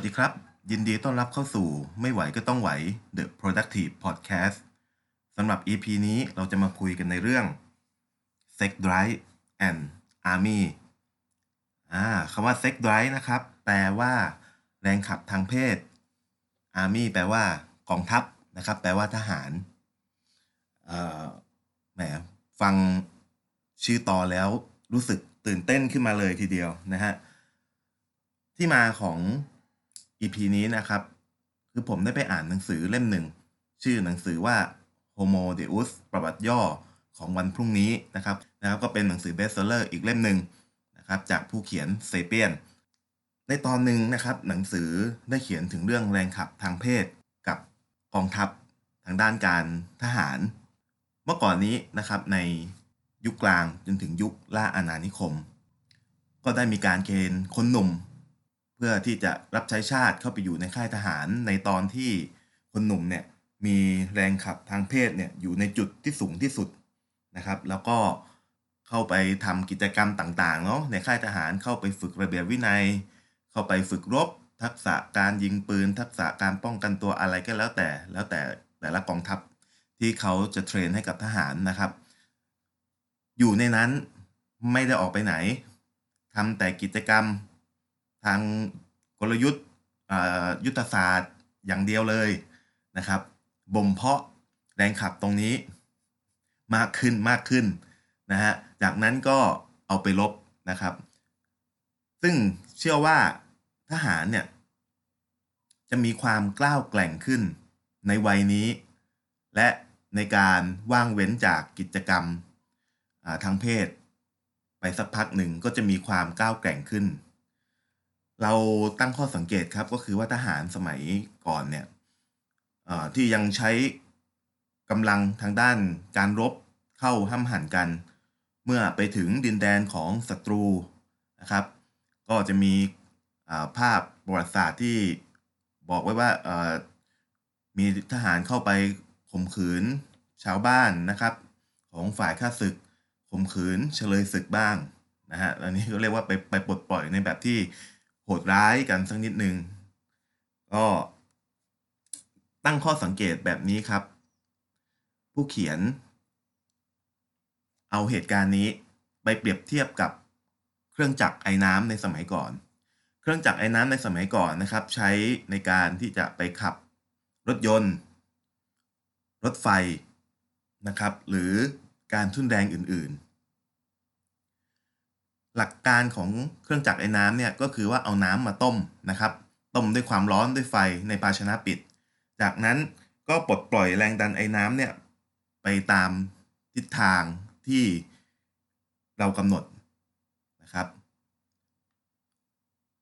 วัสดีครับ ยินดีต้อนรับเข้าสู่ไม่ไหวก็ต้องไหว The Productive Podcast สำหรับ EP นี้เราจะมาคุยกันในเรื่อง Sex Drive and Army อ่าคำว่า Sex Drive นะครับ แปลว่าแรงขับทางเพศ Army แปลว่ากองทัพนะครับ แปลว่าทหารเอ่อแหมฟังชื่อต่อแล้วรู้สึกตื่นเต้นขึ้นมาเลยทีเดียวนะฮะที่มาของ EP นี้นะครับ คือผมได้ไปอ่านหนังสือเล่มหนึ่ง ชื่อหนังสือว่า Homo Deus ประวัติย่อของวันพรุ่งนี้นะครับนะครับ ก็เป็นหนังสือเบสเซอร์อีกเล่มหนึ่งนะครับจากผู้เขียนเซเปียน ในตอนหนึ่งนะครับ หนังสือได้เขียนถึงเรื่องแรงขับทางเพศกับกองทัพทางด้านการทหาร เมื่อก่อนนี้นะครับในยุคกลางจนถึงยุคล่าอาณานิคม ก็ได้มีการเกณฑ์คนหนุ่ม พื่อที่จะรับใช้ชาติเข้าไปอยู่ในค่ายทหารในตอนที่คนหนุ่มเนี่ยมีแรงขับทางเพศเนี่ยอยู่ในจุดที่สูงที่สุดนะครับ แล้วก็เข้าไปทำกิจกรรมต่างๆเนาะในค่ายทหารเข้าไปฝึกระเบียบวินัย เข้าไปฝึกรบ ทักษะการยิงปืน ทักษะการป้องกันตัวอะไรก็แล้วแต่แล้วแต่แต่ละกองทัพที่เขาจะเทรนให้กับทหารนะครับ อยู่ในนั้นไม่ได้ออกไปไหนทำแต่กิจกรรม ทางกลยุทธ์ยุทธศาสตร์อย่างเดียวเลยนะครับบ่มเพาะแรงขับตรงนี้มากขึ้นมากขึ้นนะฮะจากนั้นก็เอาไปลบนะครับ ซึ่งเชื่อว่าทหารเนี่ยจะมีความกล้าวแกล่งขึ้นในวัยนี้ และในการว่างเว้นจากกิจกรรมทางเพศ ไปสักพักหนึ่งก็จะมีความก้าวแกร่งขึ้น เราตั้งข้อสังเกตครับก็คือว่าทหารสมัยก่อนเนี่ยที่ยังใช้กำลังทางด้านการรบเข้าห้ำหันกัน เมื่อไปถึงดินแดนของศัตรูนะครับ ก็จะมีภาพประวัติศาสตร์ที่บอกไว้ว่ามีทหารเข้าไปข่มขืนชาวบ้านนะครับ ของฝ่ายข้าศึกข่มขืนเฉลยศึกบ้างนะฮะอันนี้ก็เรียกว่าไปไปปลดปล่อยในแบบที่ หดร้ายกันสักนิดนึง ก็ตั้งข้อสังเกตแบบนี้ครับ ผู้เขียน เอาเหตุการณ์นี้ไปเปรียบเทียบกับเครื่องจักรไอ้น้ำในสมัยก่อน เครื่องจักรไอ้น้ำในสมัยก่อนนะครับ ใช้ในการที่จะไปขับรถยนต์ รถไฟนะครับ หรือการทุ่นแรงอื่นๆ หลักการของเครื่องจักรไอ้น้ำเนี่ยก็คือว่าเอาน้ำมาต้มนะครับ ต้มด้วยความร้อนด้วยไฟในภาชนะปิด จากนั้นก็ปลดปล่อยแรงดันไอ้น้ำเนี่ยไปตามทิศทางที่เรากำหนดนะครับ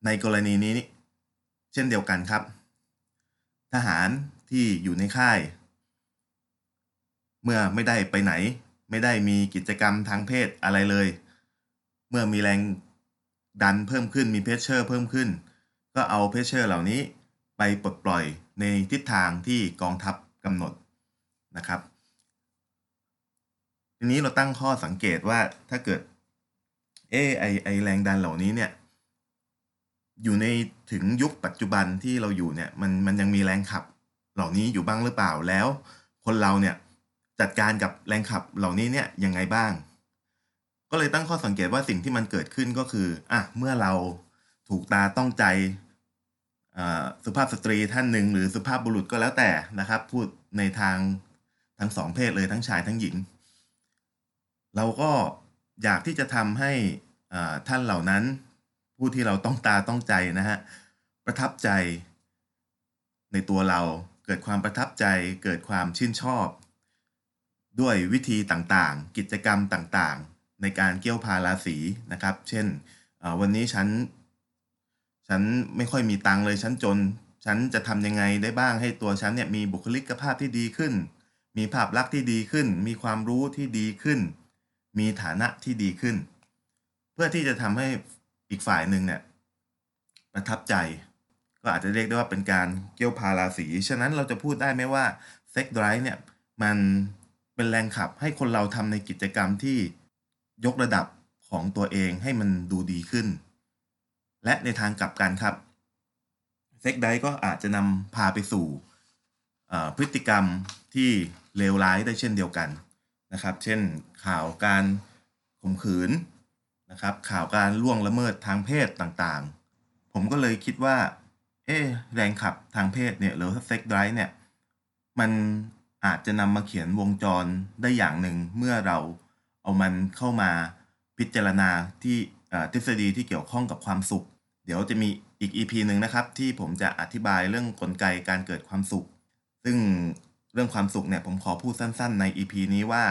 ในกรณีนี้เช่นเดียวกันครับ ทหารที่อยู่ในค่าย เมื่อไม่ได้ไปไหน ไม่ได้มีกิจกรรมทางเพศอะไรเลย เมื่อมีแรงดันเพิ่มขึ้นมีเพชเชอร์เพิ่มขึ้น ก็เอาเพชเชอร์เหล่านี้ไปปลดปล่อยในทิศทางที่กองทัพกำหนดนะครับ ทีนี้เราตั้งข้อสังเกตว่าถ้าเกิด เอไอไอแรงดันเหล่านี้เนี่ยอยู่ในถึงยุคปัจจุบันที่เราอยู่เนี่ยมันมันยังมีแรงขับเหล่านี้อยู่บ้างหรือเปล่าแล้ว คนเราเนี่ยจัดการกับแรงขับเหล่านี้เนี่ยยังไงบ้าง ก็เลยตั้งข้อสังเกตว่าสิ่งที่มันเกิดขึ้นก็คืออะเมื่อเราถูกตาต้องใจสุภาพสตรีท่านหนึ่งหรือสุภาพบุรุษก็แล้วแต่นะครับ พูดในทางทั้งสองเพศเลยทั้งชายทั้งหญิง เราก็อยากที่จะทำให้ท่านเหล่านั้น ผู้ที่เราต้องตาต้องใจนะฮะประทับใจในตัวเราเกิดความประทับใจเกิดความชื่นชอบ ด้วยวิธีต่างๆ กิจกรรมต่างๆ ในการเกี่ยวพาราศีนะครับ เช่นวันนี้ฉันฉันไม่ค่อยมีตังเลยฉันจน ฉันจะทำยังไงได้บ้างให้ตัวฉันเนี่ยมีบุคลิกภาพที่ดีขึ้น มีภาพลักษณ์ที่ดีขึ้น มีความรู้ที่ดีขึ้น มีฐานะที่ดีขึ้น เพื่อที่จะทำให้อีกฝ่ายหนึ่งเนี่ยประทับใจ ก็อาจจะเรียกได้ว่าเป็นการเกี่ยวพาราศีฉะนั้นเราจะพูดได้ไหมว่าเซ็กไดรฟ์เนี่ยมันเป็นแรงขับให้คนเราทำในกิจกรรมที่ ยกระดับของตัวเองให้มันดูดีขึ้น และในทางกลับกันครับเซ็กไดก็อาจจะนำพาไปสู่พฤติกรรมที่เลวร้ายได้เช่นเดียวกันนะครับ เช่นข่าวการข่มขืนนะครับ ข่าวการล่วงละเมิดทางเพศต่างๆ ผมก็เลยคิดว่า เอ๊แรงขับทางเพศเนี่ยหรือเซ็กไดเนี่ย มันอาจจะนำมาเขียนวงจรได้อย่างหนึ่งเมื่อเรา เอามันเข้ามาพิจารณาที่ทฤษฎีที่เกี่ยวข้องกับความสุข เดี๋ยวจะมีอีก EP หนึ่งนะครับ ที่ผมจะอธิบายเรื่องกลไกการเกิดความสุข ซึ่งเรื่องความสุขเนี่ยผมขอพูดสั้น ๆ ใน EP นี้ว่า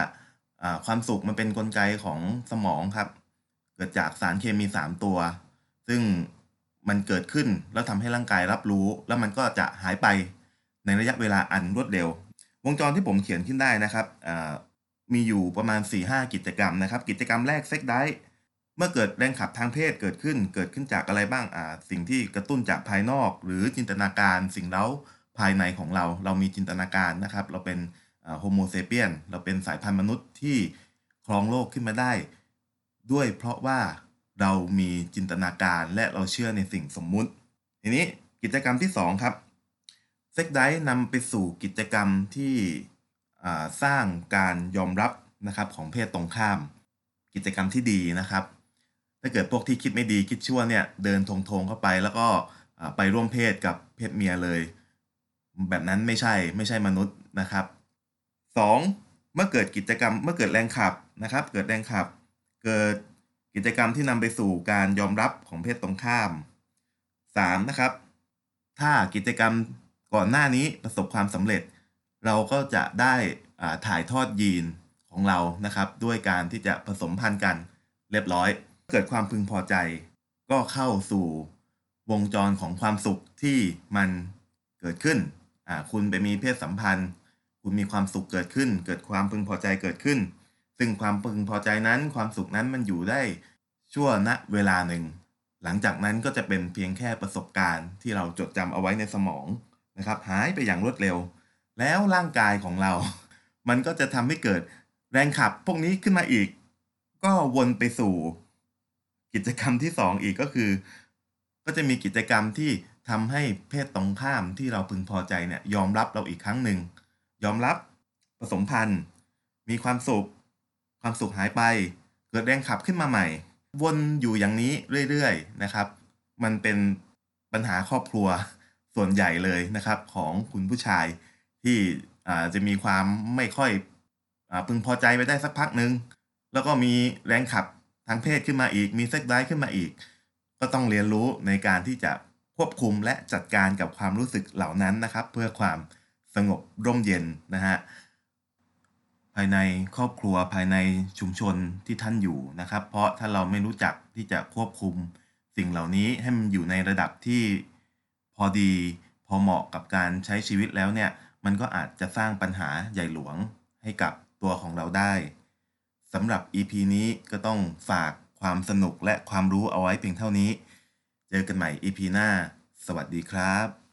ความสุขมันเป็นนกลไกของสมองครับ เกิดจากสารเคมี 3 ตัว ซึ่งมันเกิดขึ้นแล้วทำให้ร่างกายรับรู้ แล้วมันก็จะหายไปในระยะเวลาอันรวดเร็ว วงจรที่ผมเขียนขึ้นได้นะครับ มีอยู่ประมาณ 4-5 กิจกรรมนะครับ กิจกรรมแรกเซ็กได้เมื่อเกิดแรงขับทางเพศเกิดขึ้น เกิดขึ้นจากอะไรบ้างอ่าสิ่งที่กระตุ้นจากภายนอก หรือจินตนาการสิ่งเล้าภายในของเรา เรามีจินตนาการนะครับ เราเป็นโฮโมเซเปียนเราเป็นสายพันธุ์มนุษย์ที่ครองโลกขึ้นมาได้ ด้วยเพราะว่าเรามีจินตนาการและเราเชื่อในสิ่งสมมุติ ทีนี้กิจกรรมที่ 2 ครับเซ็กไดนำไปสู่กิจกรรมที่ สร้างการยอมรับนะครับของเพศตรงข้าม กิจกรรมที่ดีนะครับ ถ้าเกิดพวกที่คิดไม่ดีคิดชั่วเนี่ยเดินทงทงเข้าไปแล้วก็ไปร่วมเพศกับเพศเมียเลย แบบนั้นไม่ใช่ไม่ใช่มนุษย์นะครับ 2. เมื่อเกิดกิจกรรมเมื่อเกิดแรงขับนะครับ เกิดแรงขับ เกิดกิจกรรมที่นำไปสู่การยอมรับของเพศตรงข้าม 3. นะครับ ถ้ากิจกรรมก่อนหน้านี้ประสบความสำเร็จ เราก็จะได้ถ่ายทอดยีนของเรานะครับ ด้วยการที่จะผสมพันธุ์กันเรียบร้อย เกิดความพึงพอใจ ก็เข้าสู่วงจรของความสุขที่มันเกิดขึ้น คุณไปมีเพศสัมพันธ์ คุณมีความสุขเกิดขึ้น เกิดความพึงพอใจเกิดขึ้น ซึ่งความพึงพอใจนั้น ความสุขนั้นมันอยู่ได้ชั่วณเวลาหนึ่ง หลังจากนั้นก็จะเป็นเพียงแค่ประสบการณ์ที่เราจดจำเอาไว้ในสมองนะครับ หายไปอย่างรวดเร็ว แล้วร่างกายของเรา มันก็จะทำให้เกิดแรงขับพวกนี้ขึ้นมาอีก ก็วนไปสู่ กิจกรรมที่สองอีกก็คือ ก็จะมีกิจกรรมที่ทำให้เพศตรงข้ามที่เราพึงพอใจเนี่ยยอมรับเราอีกครั้งหนึ่งยอมรับผสมพันธ์มีความสุข ความสุขหายไป เกิดแรงขับขึ้นมาใหม่ วนอยู่อย่างนี้เรื่อยๆนะครับ มันเป็นปัญหาครอบครัวส่วนใหญ่เลยนะครับ ของคุณผู้ชาย ที่จะมีความไม่ค่อยอพึงพอใจไปได้สักพักหนึ่งแล้วก็มีแรงขับทางเพศขึ้นมาอีก มีเซ็กไดขึ้นมาอีก ก็ต้องเรียนรู้ในการที่จะควบคุมและจัดการกับความรู้สึกเหล่านั้นนะครับ เพื่อความสงบร่มเย็นนะฮะภายในครอบครัวภายในชุมชนที่ท่านอยู่นะครับ เพราะถ้าเราไม่รู้จักที่จะควบคุมสิ่งเหล่านี้ให้มันอยู่ในระดับที่พอดีพอเหมาะกับการใช้ชีวิตแล้วเนี่ย มันก็อาจจะสร้างปัญหาใหญ่หลวงให้กับตัวของเราได้สำหรับ EP นี้ก็ต้องฝากความสนุกและความรู้เอาไว้เพียงเท่านี้ เจอกันใหม่ EP หน้า สวัสดีครับ